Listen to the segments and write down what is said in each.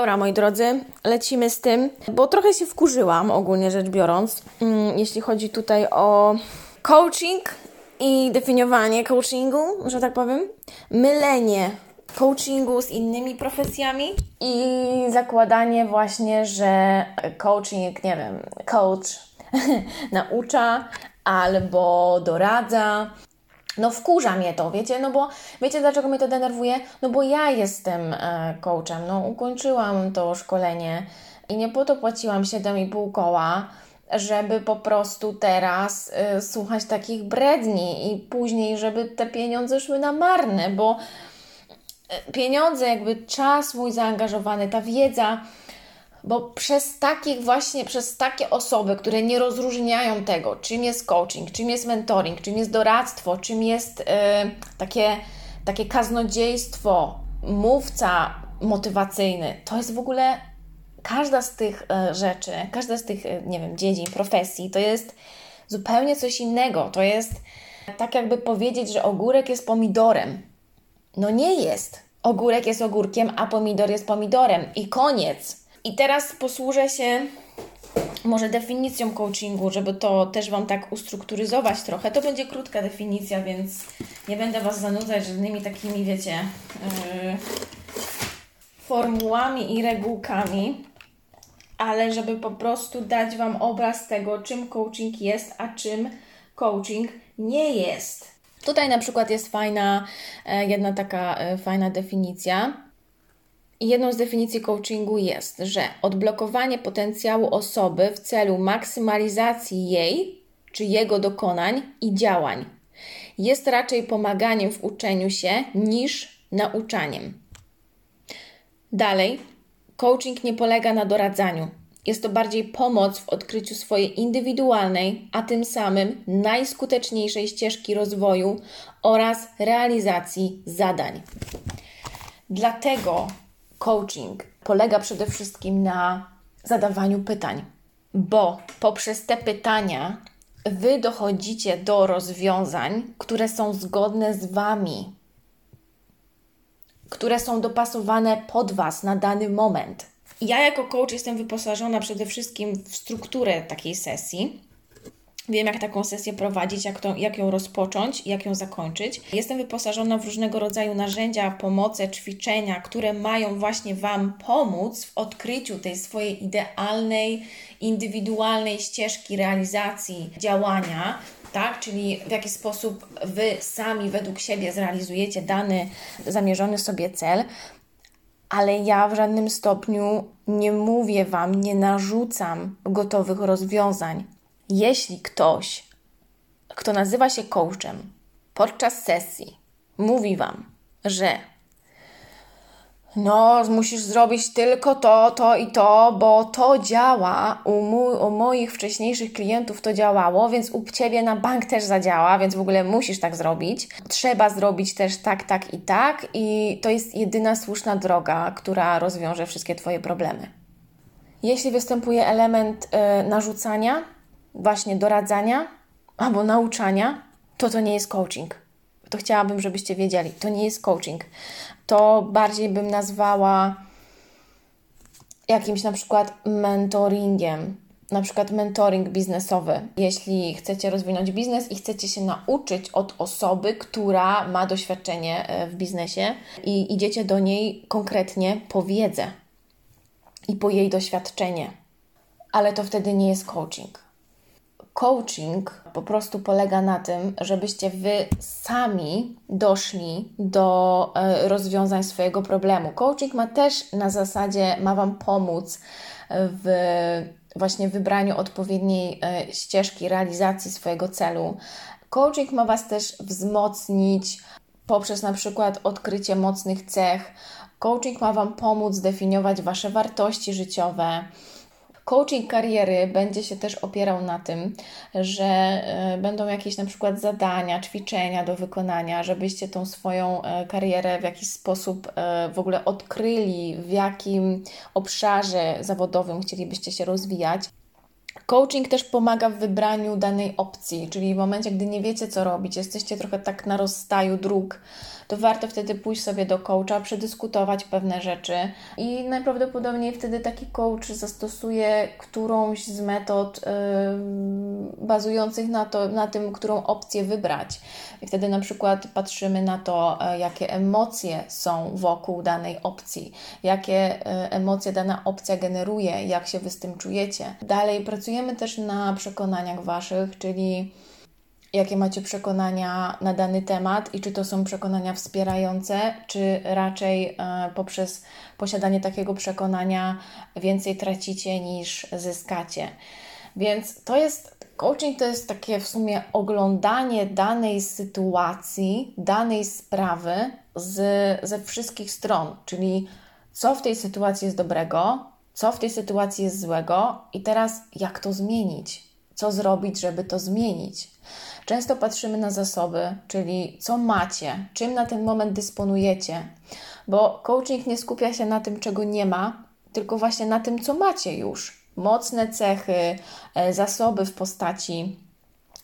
Dobra, moi drodzy, lecimy z tym, bo trochę się wkurzyłam, ogólnie rzecz biorąc, mm, jeśli chodzi tutaj o coaching i definiowanie coachingu, że tak powiem, mylenie coachingu z innymi profesjami i zakładanie właśnie, że coaching, nie wiem, coach naucza albo doradza. No wkurza mnie to, wiecie, no bo wiecie dlaczego mnie to denerwuje? No bo ja jestem e, coachem, no ukończyłam to szkolenie i nie po to płaciłam 7,5 koła, żeby po prostu teraz y, słuchać takich bredni i później, żeby te pieniądze szły na marne, bo y, pieniądze, jakby czas mój zaangażowany, ta wiedza, bo przez takich właśnie, przez takie osoby, które nie rozróżniają tego, czym jest coaching, czym jest mentoring, czym jest doradztwo, czym jest y, takie, takie kaznodziejstwo, mówca motywacyjny, to jest w ogóle każda z tych e, rzeczy, każda z tych, e, nie wiem, dziedzin, profesji, to jest zupełnie coś innego. To jest tak, jakby powiedzieć, że ogórek jest pomidorem. No nie jest. Ogórek jest ogórkiem, a pomidor jest pomidorem. I koniec. I teraz posłużę się może definicją coachingu, żeby to też Wam tak ustrukturyzować trochę. To będzie krótka definicja, więc nie będę Was zanudzać żadnymi takimi, wiecie, yy, formułami i regułkami ale żeby po prostu dać Wam obraz tego, czym coaching jest, a czym coaching nie jest. Tutaj na przykład jest fajna, e, jedna taka e, fajna definicja. Jedną z definicji coachingu jest, że odblokowanie potencjału osoby w celu maksymalizacji jej czy jego dokonań i działań jest raczej pomaganiem w uczeniu się niż nauczaniem. Dalej, Coaching nie polega na doradzaniu. Jest to bardziej pomoc w odkryciu swojej indywidualnej, a tym samym najskuteczniejszej ścieżki rozwoju oraz realizacji zadań. Dlatego coaching polega przede wszystkim na zadawaniu pytań, bo poprzez te pytania Wy dochodzicie do rozwiązań, które są zgodne z Wami, które są dopasowane pod Was na dany moment. Ja jako coach jestem wyposażona przede wszystkim w strukturę takiej sesji. Wiem, jak taką sesję prowadzić, jak, to, jak ją rozpocząć, jak ją zakończyć. Jestem wyposażona w różnego rodzaju narzędzia, pomoce, ćwiczenia, które mają właśnie Wam pomóc w odkryciu tej swojej idealnej, indywidualnej ścieżki realizacji działania, tak? Czyli w jaki sposób Wy sami według siebie zrealizujecie dany zamierzony sobie cel, ale ja w żadnym stopniu nie mówię Wam, nie narzucam gotowych rozwiązań. Jeśli ktoś, kto nazywa się coachem, podczas sesji mówi Wam, że no, musisz zrobić tylko to, to i to, bo to działa. U, mój, u moich wcześniejszych klientów to działało, więc u Ciebie na bank też zadziała, więc w ogóle musisz tak zrobić. Trzeba zrobić też tak, tak i tak, i to jest jedyna słuszna droga, która rozwiąże wszystkie Twoje problemy. Jeśli występuje element y, narzucania, właśnie doradzania albo nauczania, to to nie jest coaching. To chciałabym, żebyście wiedzieli. To nie jest coaching to bardziej bym nazwała jakimś na przykład mentoringiem, na przykład mentoring biznesowy. Jeśli chcecie rozwinąć biznes i chcecie się nauczyć od osoby, która ma doświadczenie e, w biznesie i idziecie do niej konkretnie po wiedzę i po jej doświadczenie, ale to wtedy nie jest coaching coaching po prostu polega na tym, żebyście wy sami doszli do e, rozwiązań swojego problemu. Coaching ma też na zasadzie, ma Wam pomóc w właśnie wybraniu odpowiedniej e, ścieżki realizacji swojego celu. Coaching ma Was też wzmocnić poprzez na przykład odkrycie mocnych cech. Coaching ma Wam pomóc zdefiniować Wasze wartości życiowe Coaching kariery będzie się też opierał na tym, że e, będą jakieś na przykład zadania, ćwiczenia do wykonania, żebyście tą swoją e, karierę w jakiś sposób e, w ogóle odkryli, w jakim obszarze zawodowym chcielibyście się rozwijać. Coaching też pomaga w wybraniu danej opcji, czyli w momencie, gdy nie wiecie, co robić, jesteście trochę tak na rozstaju dróg, to warto wtedy pójść sobie do coacha, przedyskutować pewne rzeczy i najprawdopodobniej wtedy taki coach zastosuje którąś z metod yy, bazujących na, to, na tym, którą opcję wybrać. I wtedy na przykład patrzymy na to, yy, jakie emocje są wokół danej opcji, jakie yy, emocje dana opcja generuje, jak się Wy z tym czujecie. Dalej pracujemy też na przekonaniach Waszych, czyli jakie macie przekonania na dany temat i czy to są przekonania wspierające, czy raczej e, poprzez posiadanie takiego przekonania więcej tracicie niż zyskacie. Więc to jest coaching to jest takie w sumie oglądanie danej sytuacji, danej sprawy z, ze wszystkich stron, czyli co w tej sytuacji jest dobrego, co w tej sytuacji jest złego i teraz jak to zmienić, co zrobić, żeby to zmienić. Często patrzymy na zasoby, czyli co macie, czym na ten moment dysponujecie, bo coaching nie skupia się na tym, czego nie ma, tylko właśnie na tym, co macie już. Mocne cechy, e, zasoby w postaci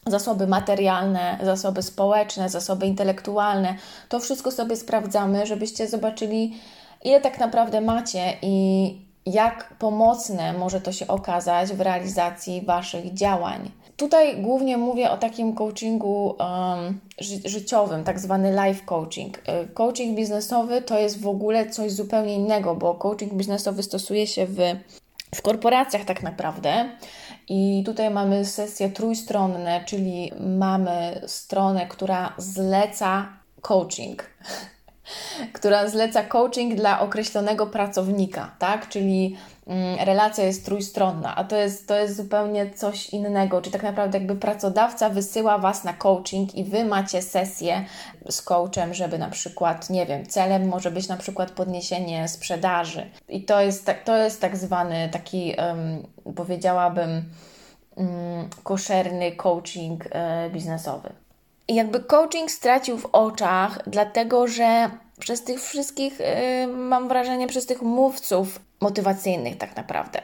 zasoby materialne, zasoby społeczne, zasoby intelektualne. To wszystko sobie sprawdzamy, żebyście zobaczyli, ile tak naprawdę macie i jak pomocne może to się okazać w realizacji Waszych działań. Tutaj głównie mówię o takim coachingu um, ży życiowym, tak zwany life coaching. E, coaching biznesowy to jest w ogóle coś zupełnie innego, bo coaching biznesowy stosuje się w, w korporacjach tak naprawdę. I tutaj mamy sesje trójstronne, czyli mamy stronę, która zleca coaching która zleca coaching dla określonego pracownika, tak? Czyli mm, relacja jest trójstronna, a to jest, to jest zupełnie coś innego. Czyli tak naprawdę jakby pracodawca wysyła Was na coaching i Wy macie sesję z coachem, żeby na przykład, nie wiem, celem może być na przykład podniesienie sprzedaży. I to jest, to jest tak zwany taki, um, powiedziałabym, um, koszerny coaching e, biznesowy. I jakby coaching stracił w oczach, dlatego że przez tych wszystkich, yy, mam wrażenie, przez tych mówców motywacyjnych tak naprawdę.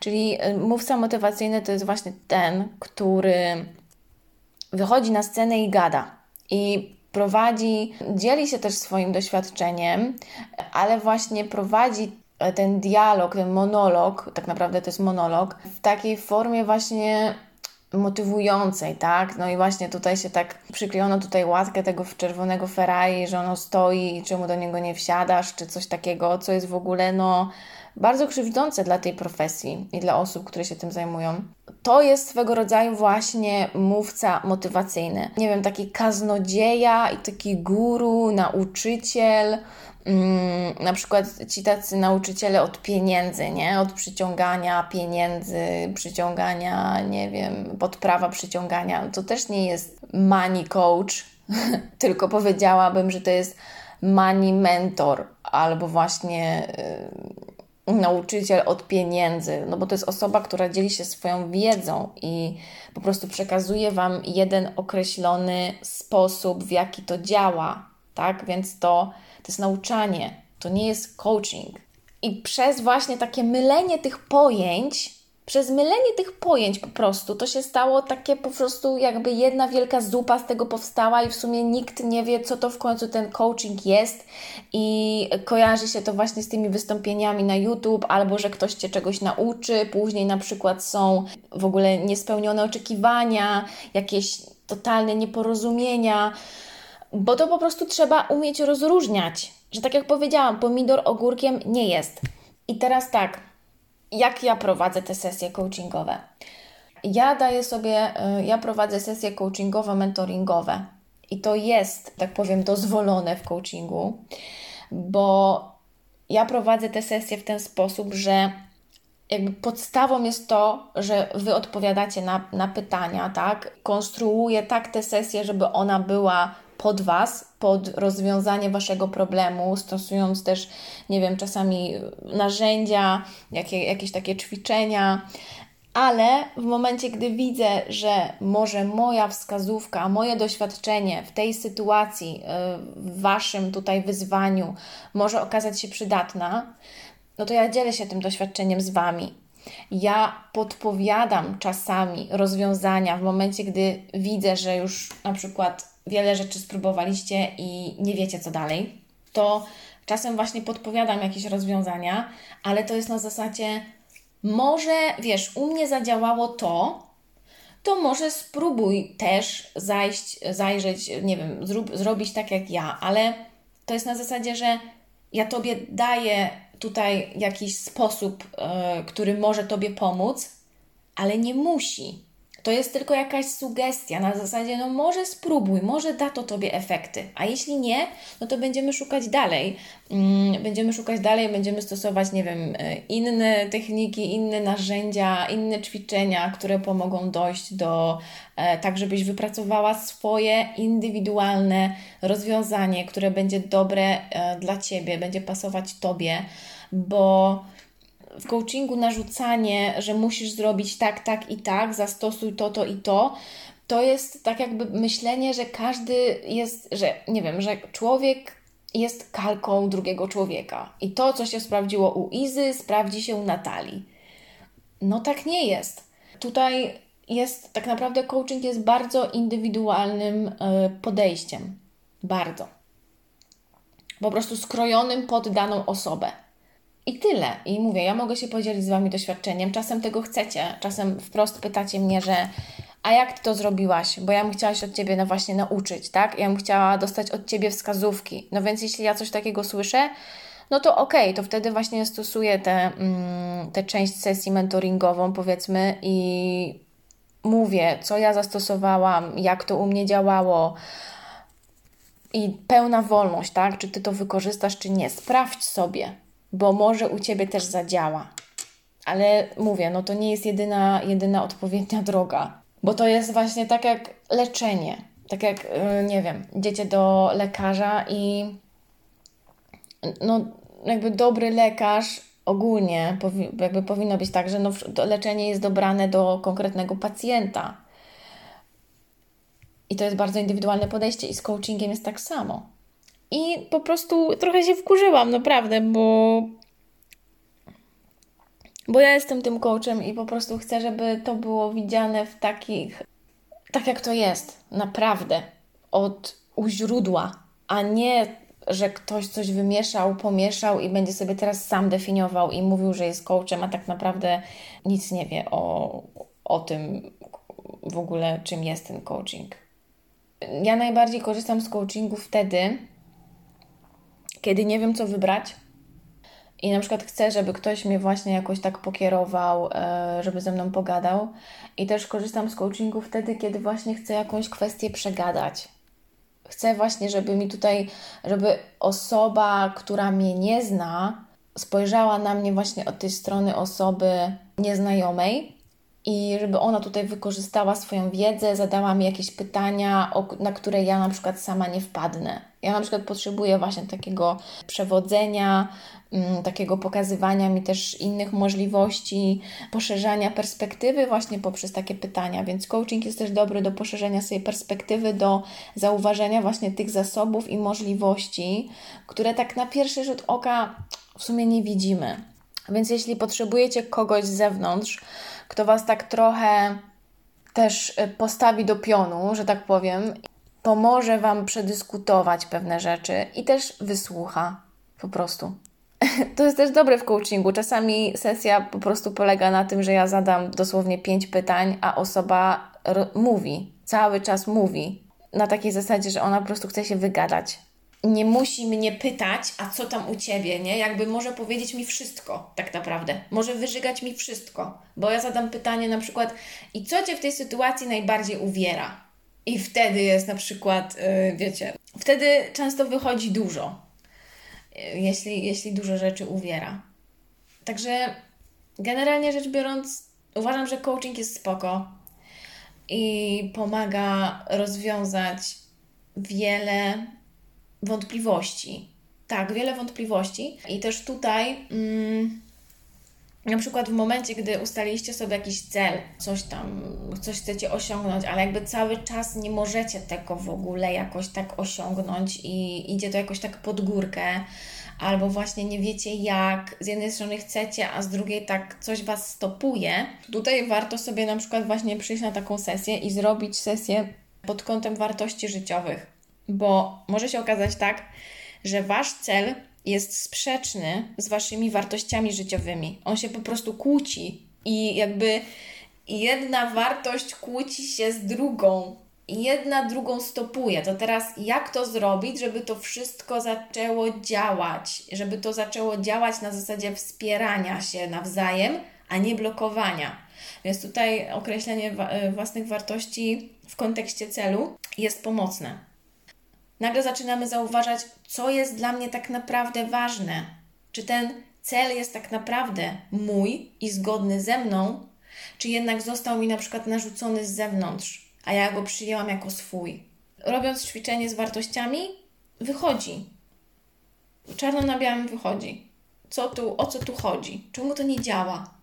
Czyli yy, mówca motywacyjny to jest właśnie ten, który wychodzi na scenę i gada. I prowadzi, dzieli się też swoim doświadczeniem, ale właśnie prowadzi ten dialog, ten monolog, tak naprawdę to jest monolog, w takiej formie właśnie motywującej, tak? No i właśnie tutaj się tak przyklejono tutaj łatkę tego czerwonego Ferrari, że ono stoi i czemu do niego nie wsiadasz, czy coś takiego, co jest w ogóle no bardzo krzywdzące dla tej profesji i dla osób, które się tym zajmują. To jest swego rodzaju właśnie mówca motywacyjny. Nie wiem, taki kaznodzieja i taki guru, nauczyciel, Mm, na przykład ci tacy nauczyciele od pieniędzy, nie? Od przyciągania pieniędzy, przyciągania, nie wiem, podprawa przyciągania. To też nie jest money coach, tylko powiedziałabym, że to jest money mentor albo właśnie yy, nauczyciel od pieniędzy, no bo to jest osoba, która dzieli się swoją wiedzą i po prostu przekazuje Wam jeden określony sposób, w jaki to działa, tak? Więc to to jest nauczanie, to nie jest coaching. I przez właśnie takie mylenie tych pojęć, przez mylenie tych pojęć po prostu, to się stało takie po prostu jakby jedna wielka zupa z tego powstała i w sumie nikt nie wie, co to w końcu ten coaching jest i kojarzy się to właśnie z tymi wystąpieniami na YouTube albo, że ktoś Cię czegoś nauczy, później na przykład są w ogóle niespełnione oczekiwania, jakieś totalne nieporozumienia, bo to po prostu trzeba umieć rozróżniać, że tak jak powiedziałam, pomidor ogórkiem nie jest. I teraz tak, jak ja prowadzę te sesje coachingowe? Ja daję sobie, y, ja prowadzę sesje coachingowe, mentoringowe i to jest, tak powiem, dozwolone w coachingu, bo ja prowadzę te sesje w ten sposób, że jakby podstawą jest to, że Wy odpowiadacie na, na pytania, tak? Konstruuję tak tę sesję, żeby ona była pod Was, pod rozwiązanie Waszego problemu, stosując też, nie wiem, czasami narzędzia, jakie, jakieś takie ćwiczenia, ale w momencie, gdy widzę, że może moja wskazówka, moje doświadczenie w tej sytuacji, y, w Waszym tutaj wyzwaniu może okazać się przydatna, no to ja dzielę się tym doświadczeniem z Wami. Ja podpowiadam czasami rozwiązania w momencie, gdy widzę, że już na przykład wiele rzeczy spróbowaliście i nie wiecie co dalej, to czasem właśnie podpowiadam jakieś rozwiązania, ale to jest na zasadzie może, wiesz, u mnie zadziałało to, to może spróbuj też zajść, zajrzeć, nie wiem, zrób, zrobić tak jak ja, ale to jest na zasadzie, że ja Tobie daję tutaj jakiś sposób, yy, który może Tobie pomóc, ale nie musi. To jest tylko jakaś sugestia na zasadzie, no może spróbuj, może da to Tobie efekty, a jeśli nie, no to będziemy szukać dalej. Mm, będziemy szukać dalej, będziemy stosować, nie wiem, e, inne techniki, inne narzędzia, inne ćwiczenia, które pomogą dojść do, e, tak żebyś wypracowała swoje indywidualne rozwiązanie, które będzie dobre e, dla Ciebie, będzie pasować Tobie, bo w coachingu narzucanie, że musisz zrobić tak, tak i tak, zastosuj to, to i to, to jest tak jakby myślenie, że każdy jest, że nie wiem, że człowiek jest kalką drugiego człowieka. I to, co się sprawdziło u Izy, sprawdzi się u Natalii. No tak nie jest. Tutaj jest tak naprawdę coaching jest bardzo indywidualnym y, podejściem. Bardzo. Po prostu skrojonym pod daną osobę. I tyle. I mówię, ja mogę się podzielić z Wami doświadczeniem. Czasem tego chcecie, czasem wprost pytacie mnie, że a jak Ty to zrobiłaś? Bo ja bym chciała się od Ciebie no właśnie nauczyć, tak? Ja bym chciała dostać od Ciebie wskazówki. No więc jeśli ja coś takiego słyszę, no to okej, okay, to wtedy właśnie stosuję tę mm, część sesji mentoringową, powiedzmy, i mówię, co ja zastosowałam, jak to u mnie działało. I pełna wolność, tak? Czy ty to wykorzystasz, czy nie. Sprawdź sobie, bo może u ciebie też zadziała. Ale mówię, no to nie jest jedyna, jedyna odpowiednia droga, bo to jest właśnie tak jak leczenie. Tak jak, y, nie wiem, idziecie do lekarza i no, jakby dobry lekarz ogólnie powi- jakby powinno być tak, że no, leczenie jest dobrane do konkretnego pacjenta. I to jest bardzo indywidualne podejście, i z coachingiem jest tak samo. I po prostu trochę się wkurzyłam, naprawdę, bo. Bo ja jestem tym coachem i po prostu chcę, żeby to było widziane w takich. Tak jak to jest, naprawdę. Od u źródła, a nie, że ktoś coś wymieszał, pomieszał i będzie sobie teraz sam definiował i mówił, że jest coachem, a tak naprawdę nic nie wie o, o tym w ogóle, czym jest ten coaching. Ja najbardziej korzystam z coachingu wtedy, kiedy nie wiem, co wybrać. I na przykład chcę, żeby ktoś mnie właśnie jakoś tak pokierował, e, żeby ze mną pogadał. I też korzystam z coachingu wtedy, kiedy właśnie chcę jakąś kwestię przegadać. Chcę właśnie, żeby mi tutaj, żeby osoba, która mnie nie zna, spojrzała na mnie właśnie od tej strony osoby nieznajomej i żeby ona tutaj wykorzystała swoją wiedzę, zadała mi jakieś pytania, na które ja na przykład sama nie wpadnę. Ja na przykład potrzebuję właśnie takiego przewodzenia, mm, takiego pokazywania mi też innych możliwości, poszerzania perspektywy właśnie poprzez takie pytania. Więc coaching jest też dobry do poszerzenia swojej perspektywy, do zauważenia właśnie tych zasobów i możliwości, które tak na pierwszy rzut oka w sumie nie widzimy. Więc jeśli potrzebujecie kogoś z zewnątrz, kto Was tak trochę też y, postawi do pionu, że tak powiem, pomoże Wam przedyskutować pewne rzeczy i też wysłucha po prostu. To jest też dobre w coachingu. Czasami sesja po prostu polega na tym, że ja zadam dosłownie pięć pytań, a osoba mówi, cały czas mówi. Na takiej zasadzie, że ona po prostu chce się wygadać nie musi mnie pytać, a co tam u ciebie, nie? Jakby może powiedzieć mi wszystko, tak naprawdę. Może wyżygać mi wszystko, bo ja zadam pytanie na przykład, i co cię w tej sytuacji najbardziej uwiera? I wtedy jest na przykład, yy, wiecie, wtedy często wychodzi dużo, yy, jeśli, jeśli dużo rzeczy uwiera. Także generalnie rzecz biorąc, uważam, że coaching jest spoko i pomaga rozwiązać wiele wątpliwości. Tak, wiele wątpliwości. I też tutaj, mm, na przykład w momencie, gdy ustaliliście sobie jakiś cel, coś tam, coś chcecie osiągnąć, ale jakby cały czas nie możecie tego w ogóle jakoś tak osiągnąć i idzie to jakoś tak pod górkę, albo właśnie nie wiecie jak, z jednej strony chcecie, a z drugiej tak coś Was stopuje, tutaj warto sobie na przykład właśnie przyjść na taką sesję i zrobić sesję pod kątem wartości życiowych, bo może się okazać tak, że wasz cel jest sprzeczny z waszymi wartościami życiowymi. On się po prostu kłóci i jakby jedna wartość kłóci się z drugą. Jedna drugą stopuje. To teraz jak to zrobić, żeby to wszystko zaczęło działać? Żeby to zaczęło działać na zasadzie wspierania się nawzajem, a nie blokowania. Więc tutaj określenie e, własnych wartości w kontekście celu jest pomocne. Nagle zaczynamy zauważać, co jest dla mnie tak naprawdę ważne. Czy ten cel jest tak naprawdę mój i zgodny ze mną, czy jednak został mi na przykład narzucony z zewnątrz, a ja go przyjęłam jako swój. Robiąc ćwiczenie z wartościami, wychodzi. Czarno na białym wychodzi. Co tu, o co tu chodzi? Czemu to nie działa?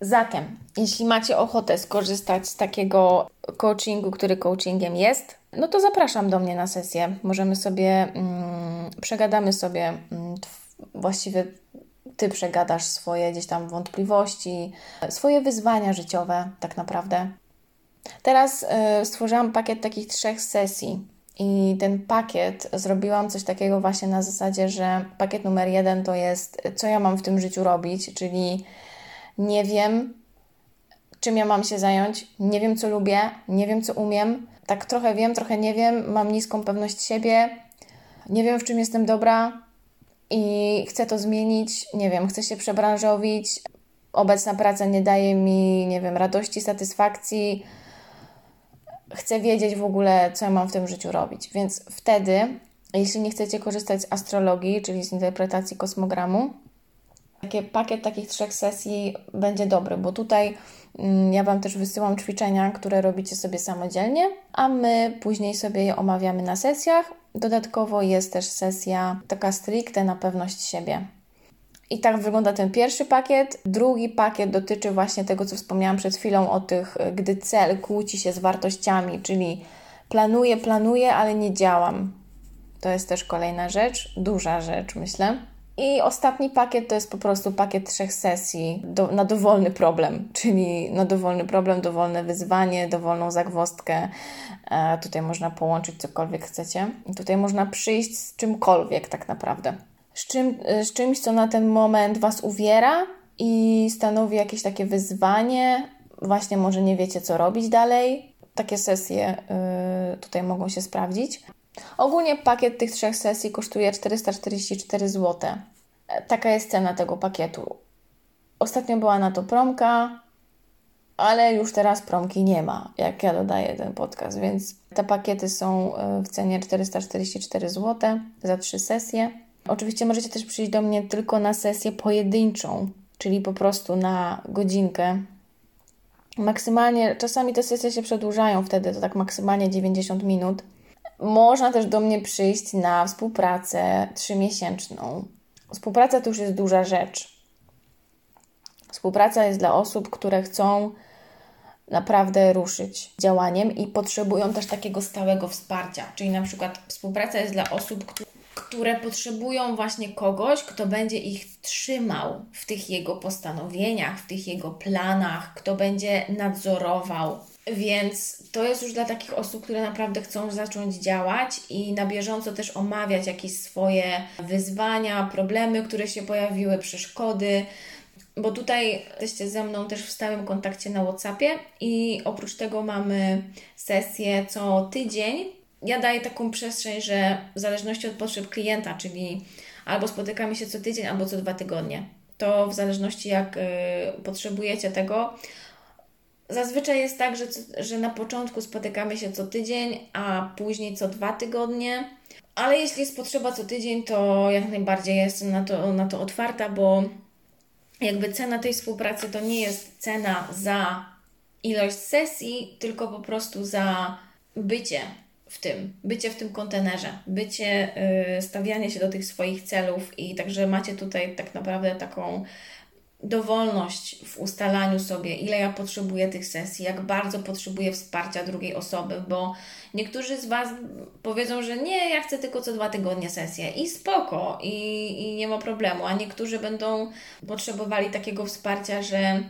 Zatem, jeśli macie ochotę skorzystać z takiego coachingu, który coachingiem jest, no to zapraszam do mnie na sesję. Możemy sobie, mm, przegadamy sobie mm, właściwie Ty przegadasz swoje gdzieś tam wątpliwości, swoje wyzwania życiowe, tak naprawdę. Teraz y, stworzyłam pakiet takich trzech sesji. I ten pakiet zrobiłam coś takiego właśnie na zasadzie, że pakiet numer jeden to jest, co ja mam w tym życiu robić, czyli nie wiem, czym ja mam się zająć, nie wiem, co lubię, nie wiem, co umiem. Tak trochę wiem, trochę nie wiem, mam niską pewność siebie, nie wiem, w czym jestem dobra i chcę to zmienić, nie wiem, chcę się przebranżowić. Obecna praca nie daje mi, nie wiem, radości, satysfakcji. Chcę wiedzieć w ogóle, co ja mam w tym życiu robić. Więc wtedy, jeśli nie chcecie korzystać z astrologii, czyli z interpretacji kosmogramu, takie, pakiet takich trzech sesji będzie dobry, bo tutaj mm, ja Wam też wysyłam ćwiczenia, które robicie sobie samodzielnie, a my później sobie je omawiamy na sesjach. Dodatkowo jest też sesja taka stricte na pewność siebie. I tak wygląda ten pierwszy pakiet. Drugi pakiet dotyczy właśnie tego, co wspomniałam przed chwilą o tych, gdy cel kłóci się z wartościami, czyli planuję, planuję, ale nie działam. To jest też kolejna rzecz, duża rzecz, myślę. I ostatni pakiet to jest po prostu pakiet trzech sesji do, na dowolny problem, czyli na dowolny problem, dowolne wyzwanie, dowolną zagwostkę. E, tutaj można połączyć cokolwiek chcecie. Tutaj można przyjść z czymkolwiek tak naprawdę. Z, czym, e, z czymś, co na ten moment Was uwiera i stanowi jakieś takie wyzwanie. Właśnie może nie wiecie, co robić dalej. Takie sesje y, tutaj mogą się sprawdzić. Ogólnie pakiet tych trzech sesji kosztuje 444 zł. Taka jest cena tego pakietu. Ostatnio była na to promka, ale już teraz promki nie ma, jak ja dodaję ten podcast, więc te pakiety są e, w cenie 444 zł za trzy sesje. Oczywiście możecie też przyjść do mnie tylko na sesję pojedynczą, czyli po prostu na godzinkę. Maksymalnie, czasami te sesje się przedłużają wtedy, to tak maksymalnie 90 minut. Można też do mnie przyjść na współpracę trzymiesięczną. Współpraca to już jest duża rzecz. Współpraca jest dla osób, które chcą naprawdę ruszyć działaniem i potrzebują też takiego stałego wsparcia. Czyli na przykład współpraca jest dla osób, które potrzebują właśnie kogoś, kto będzie ich trzymał w tych jego postanowieniach, w tych jego planach, kto będzie nadzorował więc to jest już dla takich osób, które naprawdę chcą zacząć działać i na bieżąco też omawiać jakieś swoje wyzwania, problemy, które się pojawiły, przeszkody. Bo tutaj jesteście ze mną też w stałym kontakcie na WhatsAppie i oprócz tego mamy sesję co tydzień. Ja daję taką przestrzeń, że w zależności od potrzeb klienta, czyli albo spotykamy się co tydzień, albo co dwa tygodnie. To w zależności jak y, potrzebujecie tego, Zazwyczaj jest tak, że, że na początku spotykamy się co tydzień, a później co dwa tygodnie. Ale jeśli jest potrzeba co tydzień, to jak najbardziej jestem na to, na to otwarta, bo jakby cena tej współpracy to nie jest cena za ilość sesji, tylko po prostu za bycie w tym, bycie w tym kontenerze, bycie, yy, stawianie się do tych swoich celów i także macie tutaj tak naprawdę taką dowolność w ustalaniu sobie, ile ja potrzebuję tych sesji, jak bardzo potrzebuję wsparcia drugiej osoby, bo niektórzy z Was powiedzą, że nie, ja chcę tylko co dwa tygodnie sesję i spoko, i, i nie ma problemu, a niektórzy będą potrzebowali takiego wsparcia, że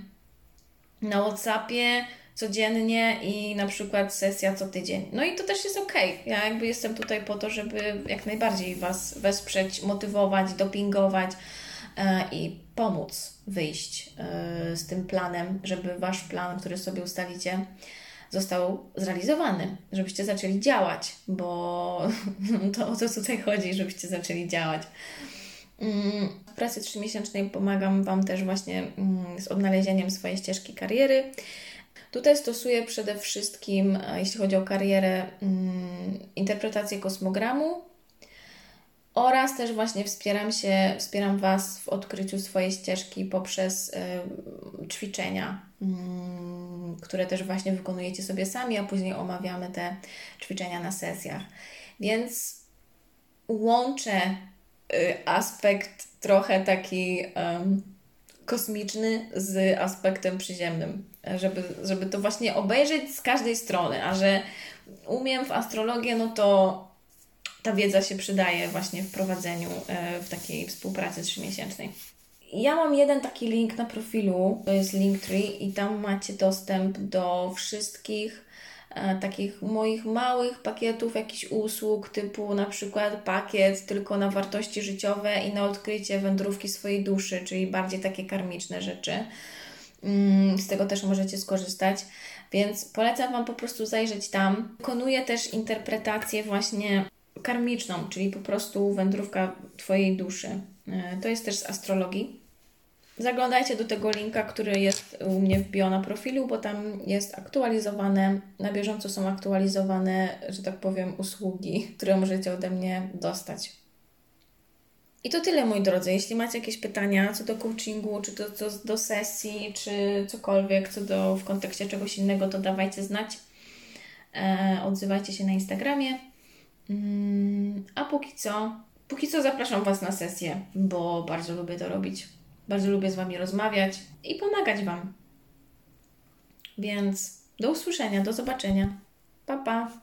na WhatsAppie codziennie i na przykład sesja co tydzień. No i to też jest ok. Ja jakby jestem tutaj po to, żeby jak najbardziej Was wesprzeć, motywować, dopingować i pomóc wyjść e, z tym planem, żeby Wasz plan, który sobie ustalicie, został zrealizowany, żebyście zaczęli działać, bo to o to tutaj chodzi, żebyście zaczęli działać. Mm, w pracy trzymiesięcznej pomagam Wam też właśnie mm, z odnalezieniem swojej ścieżki kariery. Tutaj stosuję przede wszystkim, e, jeśli chodzi o karierę, mm, interpretację kosmogramu oraz też właśnie wspieram się, wspieram Was w odkryciu swojej ścieżki poprzez ćwiczenia, które też właśnie wykonujecie sobie sami, a później omawiamy te ćwiczenia na sesjach. Więc łączę Y, aspekt trochę taki kosmiczny z aspektem przyziemnym, żeby, żeby to właśnie obejrzeć z każdej strony, a że umiem w astrologię, no to ta wiedza się przydaje właśnie w prowadzeniu e, w takiej współpracy trzymiesięcznej. Ja mam jeden taki link na profilu, to jest Linktree i tam macie dostęp do wszystkich E, takich moich małych pakietów jakichś usług, typu na przykład pakiet tylko na wartości życiowe i na odkrycie wędrówki swojej duszy, czyli bardziej takie karmiczne rzeczy. Mm, z tego też możecie skorzystać. Więc polecam Wam po prostu zajrzeć tam. Wykonuję też interpretację właśnie karmiczną, czyli po prostu wędrówka Twojej duszy. E, to jest też z astrologii. Zaglądajcie do tego linka, który jest u mnie w bio na profilu, bo tam jest aktualizowane, na bieżąco są aktualizowane, że tak powiem, usługi, które możecie ode mnie dostać. I to tyle, moi drodzy. Jeśli macie jakieś pytania co do coachingu, czy to, do, sesji, czy cokolwiek, co do w kontekście czegoś innego, to dawajcie znać. E, odzywajcie się na Instagramie. Mm, a póki co, póki co zapraszam Was na sesję, bo bardzo lubię to robić. Bardzo lubię z Wami rozmawiać i pomagać Wam. Więc do usłyszenia, do zobaczenia. Pa, pa.